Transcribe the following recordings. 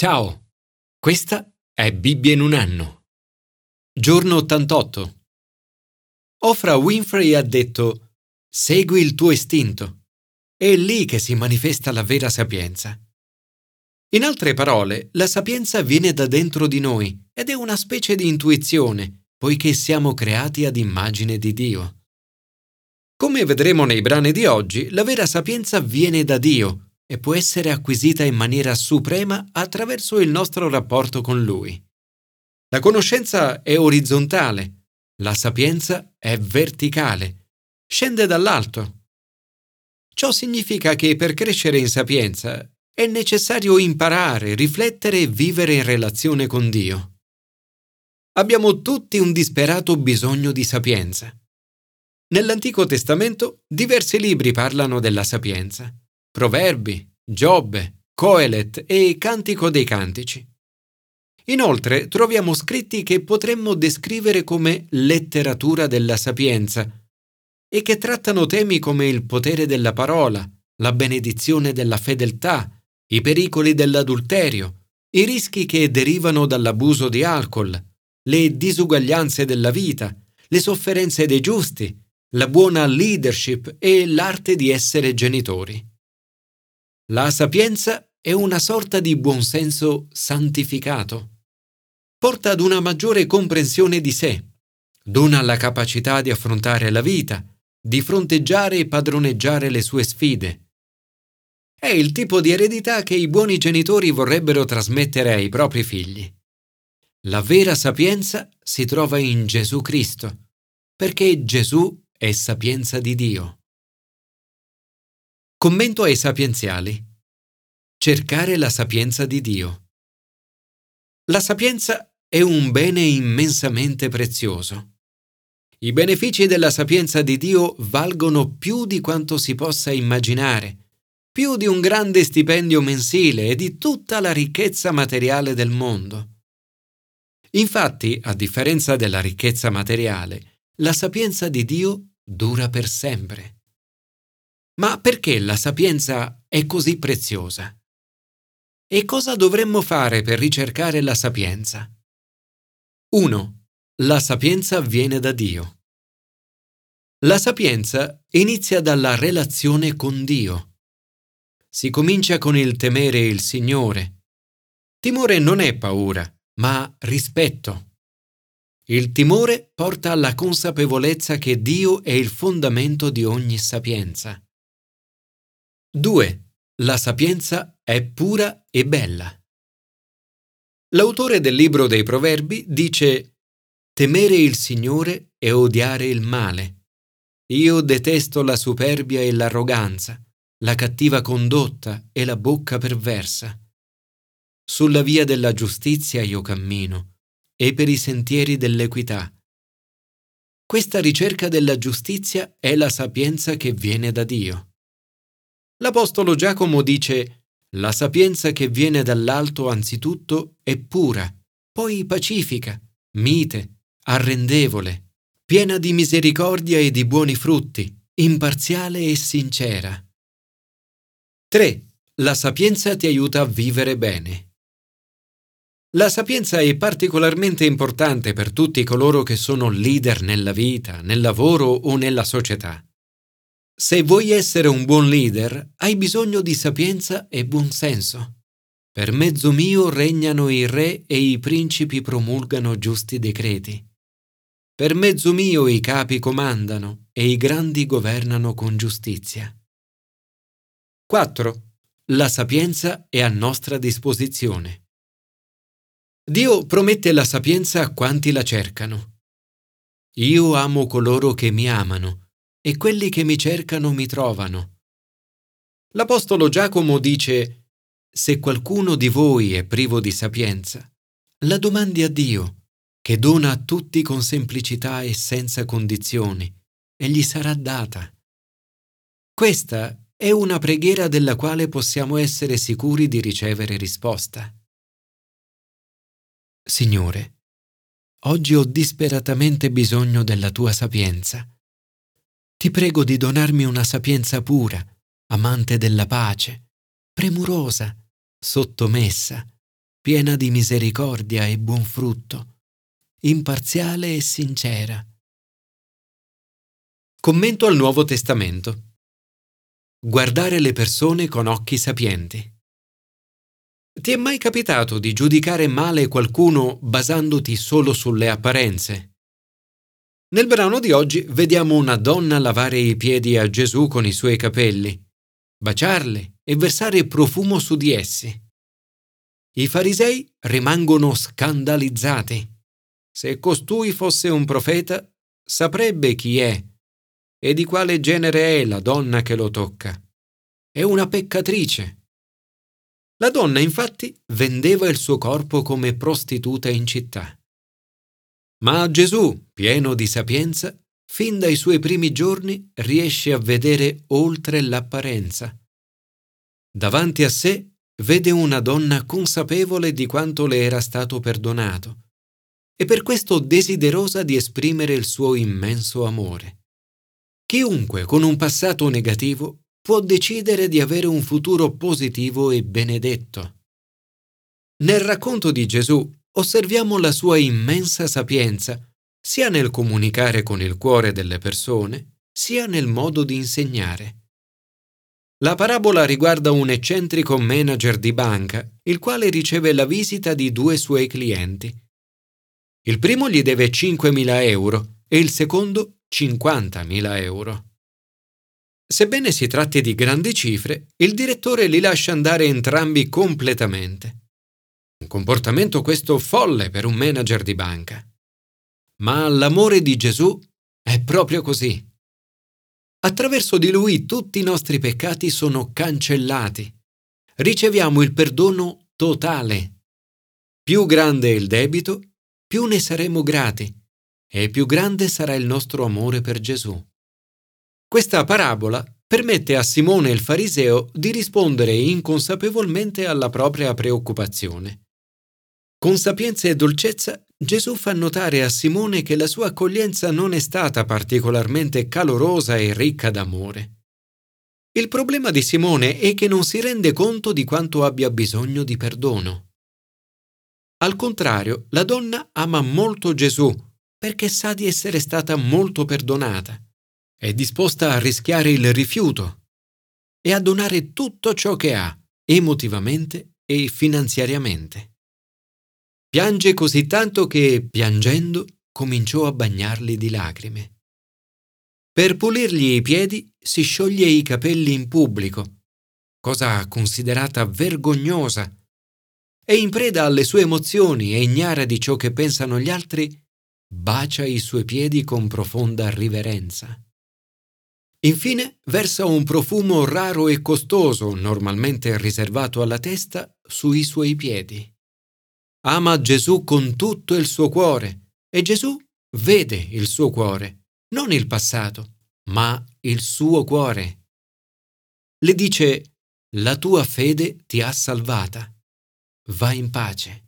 Ciao, questa è Bibbia in un anno. Giorno 88. Ofra Winfrey ha detto, segui il tuo istinto. È lì che si manifesta la vera sapienza. In altre parole, la sapienza viene da dentro di noi ed è una specie di intuizione, poiché siamo creati ad immagine di Dio. Come vedremo nei brani di oggi, la vera sapienza viene da Dio e può essere acquisita in maniera suprema attraverso il nostro rapporto con Lui. La conoscenza è orizzontale, la sapienza è verticale, scende dall'alto. Ciò significa che per crescere in sapienza è necessario imparare, riflettere e vivere in relazione con Dio. Abbiamo tutti un disperato bisogno di sapienza. Nell'Antico Testamento diversi libri parlano della sapienza. Proverbi, Giobbe, Coelet e Cantico dei Cantici. Inoltre troviamo scritti che potremmo descrivere come letteratura della sapienza e che trattano temi come il potere della parola, la benedizione della fedeltà, i pericoli dell'adulterio, i rischi che derivano dall'abuso di alcol, le disuguaglianze della vita, le sofferenze dei giusti, la buona leadership e l'arte di essere genitori. La sapienza è una sorta di buonsenso santificato. Porta ad una maggiore comprensione di sé, dona la capacità di affrontare la vita, di fronteggiare e padroneggiare le sue sfide. È il tipo di eredità che i buoni genitori vorrebbero trasmettere ai propri figli. La vera sapienza si trova in Gesù Cristo, perché Gesù è sapienza di Dio. Commento ai sapienziali. Cercare la sapienza di Dio. La sapienza è un bene immensamente prezioso. I benefici della sapienza di Dio valgono più di quanto si possa immaginare, più di un grande stipendio mensile e di tutta la ricchezza materiale del mondo. Infatti, a differenza della ricchezza materiale, la sapienza di Dio dura per sempre. Ma perché la sapienza è così preziosa? E cosa dovremmo fare per ricercare la sapienza? 1. La sapienza viene da Dio. La sapienza inizia dalla relazione con Dio. Si comincia con il temere il Signore. Timore non è paura, ma rispetto. Il timore porta alla consapevolezza che Dio è il fondamento di ogni sapienza. 2. La sapienza è pura e bella. L'autore del libro dei Proverbi dice Temere il Signore e odiare il male. Io detesto la superbia e l'arroganza, la cattiva condotta e la bocca perversa. Sulla via della giustizia io cammino e per i sentieri dell'equità. Questa ricerca della giustizia è la sapienza che viene da Dio. L'Apostolo Giacomo dice La sapienza che viene dall'alto anzitutto è pura, poi pacifica, mite, arrendevole, piena di misericordia e di buoni frutti, imparziale e sincera. 3. La sapienza ti aiuta a vivere bene. La sapienza è particolarmente importante per tutti coloro che sono leader nella vita, nel lavoro o nella società. Se vuoi essere un buon leader, hai bisogno di sapienza e buonsenso. Per mezzo mio regnano i re e i principi promulgano giusti decreti. Per mezzo mio i capi comandano e i grandi governano con giustizia. 4. La sapienza è a nostra disposizione. Dio promette la sapienza a quanti la cercano. Io amo coloro che mi amano e quelli che mi cercano mi trovano. L'Apostolo Giacomo dice, Se qualcuno di voi è privo di sapienza, la domandi a Dio, che dona a tutti con semplicità e senza condizioni, e gli sarà data. Questa è una preghiera della quale possiamo essere sicuri di ricevere risposta. Signore, oggi ho disperatamente bisogno della tua sapienza. Ti prego di donarmi una sapienza pura, amante della pace, premurosa, sottomessa, piena di misericordia e buon frutto, imparziale e sincera. Commento al Nuovo Testamento. Guardare le persone con occhi sapienti. Ti è mai capitato di giudicare male qualcuno basandoti solo sulle apparenze? Nel brano di oggi vediamo una donna lavare i piedi a Gesù con i suoi capelli, baciarle e versare profumo su di essi. I farisei rimangono scandalizzati. Se costui fosse un profeta, saprebbe chi è e di quale genere è la donna che lo tocca. È una peccatrice. La donna infatti vendeva il suo corpo come prostituta in città. Ma Gesù, pieno di sapienza, fin dai suoi primi giorni riesce a vedere oltre l'apparenza. Davanti a sé vede una donna consapevole di quanto le era stato perdonato e per questo desiderosa di esprimere il suo immenso amore. Chiunque con un passato negativo può decidere di avere un futuro positivo e benedetto. Nel racconto di Gesù osserviamo la sua immensa sapienza, sia nel comunicare con il cuore delle persone, sia nel modo di insegnare. La parabola riguarda un eccentrico manager di banca, il quale riceve la visita di due suoi clienti. Il primo gli deve 5.000 euro e il secondo 50.000 euro. Sebbene si tratti di grandi cifre, il direttore li lascia andare entrambi completamente. Un comportamento questo folle per un manager di banca. Ma l'amore di Gesù è proprio così. Attraverso di lui tutti i nostri peccati sono cancellati. Riceviamo il perdono totale. Più grande è il debito, più ne saremo grati e più grande sarà il nostro amore per Gesù. Questa parabola permette a Simone il fariseo di rispondere inconsapevolmente alla propria preoccupazione. Con sapienza e dolcezza Gesù fa notare a Simone che la sua accoglienza non è stata particolarmente calorosa e ricca d'amore. Il problema di Simone è che non si rende conto di quanto abbia bisogno di perdono. Al contrario, la donna ama molto Gesù perché sa di essere stata molto perdonata. È disposta a rischiare il rifiuto e a donare tutto ciò che ha, emotivamente e finanziariamente. Piange così tanto che, piangendo, cominciò a bagnarli di lacrime. Per pulirgli i piedi si scioglie i capelli in pubblico, cosa considerata vergognosa, e in preda alle sue emozioni e ignara di ciò che pensano gli altri, bacia i suoi piedi con profonda riverenza. Infine versa un profumo raro e costoso, normalmente riservato alla testa, sui suoi piedi ama Gesù con tutto il suo cuore e Gesù vede il suo cuore, non il passato, ma il suo cuore. Le dice, la tua fede ti ha salvata. Va in pace.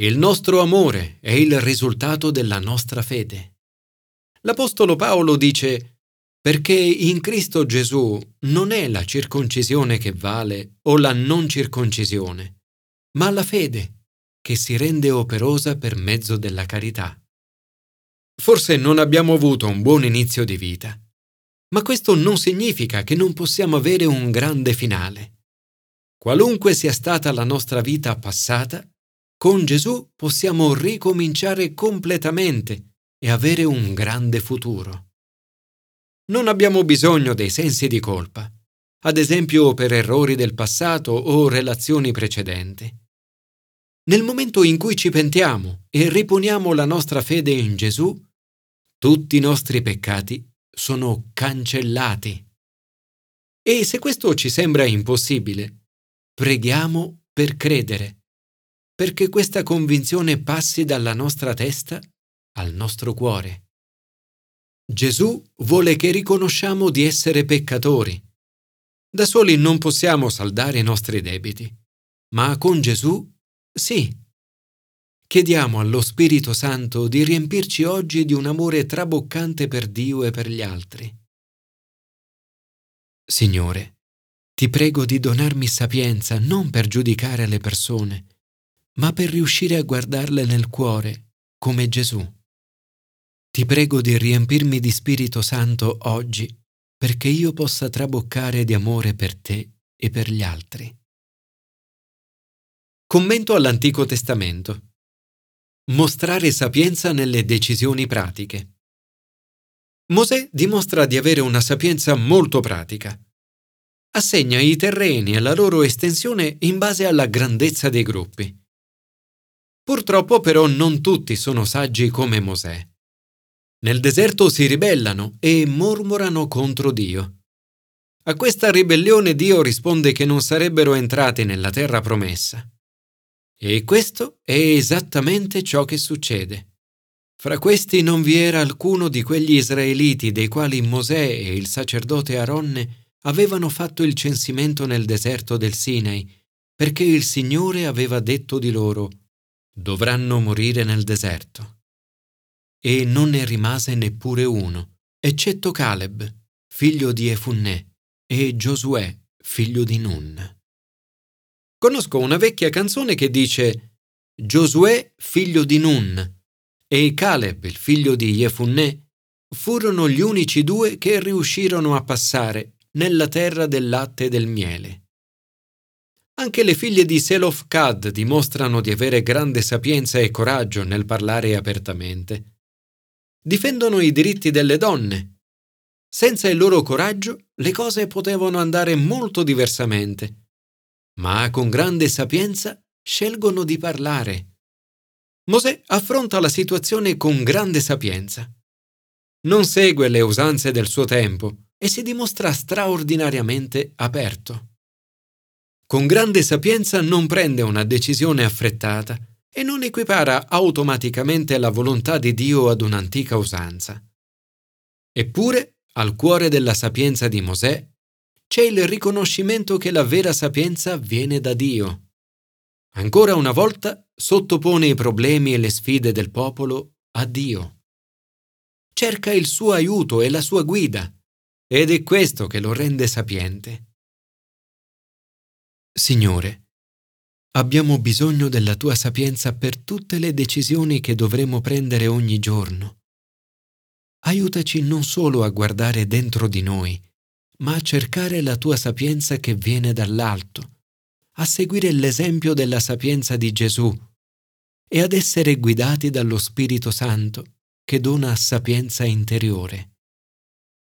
Il nostro amore è il risultato della nostra fede. L'Apostolo Paolo dice, perché in Cristo Gesù non è la circoncisione che vale o la non circoncisione, ma la fede che si rende operosa per mezzo della carità. Forse non abbiamo avuto un buon inizio di vita, ma questo non significa che non possiamo avere un grande finale. Qualunque sia stata la nostra vita passata, con Gesù possiamo ricominciare completamente e avere un grande futuro. Non abbiamo bisogno dei sensi di colpa, ad esempio per errori del passato o relazioni precedenti. Nel momento in cui ci pentiamo e riponiamo la nostra fede in Gesù, tutti i nostri peccati sono cancellati. E se questo ci sembra impossibile, preghiamo per credere, perché questa convinzione passi dalla nostra testa al nostro cuore. Gesù vuole che riconosciamo di essere peccatori. Da soli non possiamo saldare i nostri debiti, ma con Gesù sì. Chiediamo allo Spirito Santo di riempirci oggi di un amore traboccante per Dio e per gli altri. Signore, ti prego di donarmi sapienza non per giudicare le persone, ma per riuscire a guardarle nel cuore come Gesù. Ti prego di riempirmi di Spirito Santo oggi perché io possa traboccare di amore per te e per gli altri. Commento all'Antico Testamento. Mostrare sapienza nelle decisioni pratiche. Mosè dimostra di avere una sapienza molto pratica. Assegna i terreni e la loro estensione in base alla grandezza dei gruppi. Purtroppo però non tutti sono saggi come Mosè. Nel deserto si ribellano e mormorano contro Dio. A questa ribellione Dio risponde che non sarebbero entrati nella terra promessa. E questo è esattamente ciò che succede. Fra questi non vi era alcuno di quegli israeliti dei quali Mosè e il sacerdote Aronne avevano fatto il censimento nel deserto del Sinai, perché il Signore aveva detto di loro dovranno morire nel deserto. E non ne rimase neppure uno, eccetto Caleb, figlio di Efunnè, e Giosuè, figlio di Nun. Conosco una vecchia canzone che dice Giosuè, figlio di Nun, e Caleb, il figlio di Jefunnè, furono gli unici due che riuscirono a passare nella terra del latte e del miele. Anche le figlie di Selofcad dimostrano di avere grande sapienza e coraggio nel parlare apertamente. Difendono i diritti delle donne. Senza il loro coraggio le cose potevano andare molto diversamente, ma con grande sapienza scelgono di parlare. Mosè affronta la situazione con grande sapienza. Non segue le usanze del suo tempo e si dimostra straordinariamente aperto con grande sapienza non prende una decisione affrettata e non equipara automaticamente la volontà di Dio ad un'antica usanza. Eppure, al cuore della sapienza di Mosè c'è il riconoscimento che la vera sapienza viene da Dio. Ancora una volta sottopone i problemi e le sfide del popolo a Dio. Cerca il suo aiuto e la sua guida, ed è questo che lo rende sapiente. Signore, abbiamo bisogno della tua sapienza per tutte le decisioni che dovremo prendere ogni giorno. Aiutaci non solo a guardare dentro di noi, ma a cercare la tua sapienza che viene dall'alto, a seguire l'esempio della sapienza di Gesù e ad essere guidati dallo Spirito Santo che dona sapienza interiore.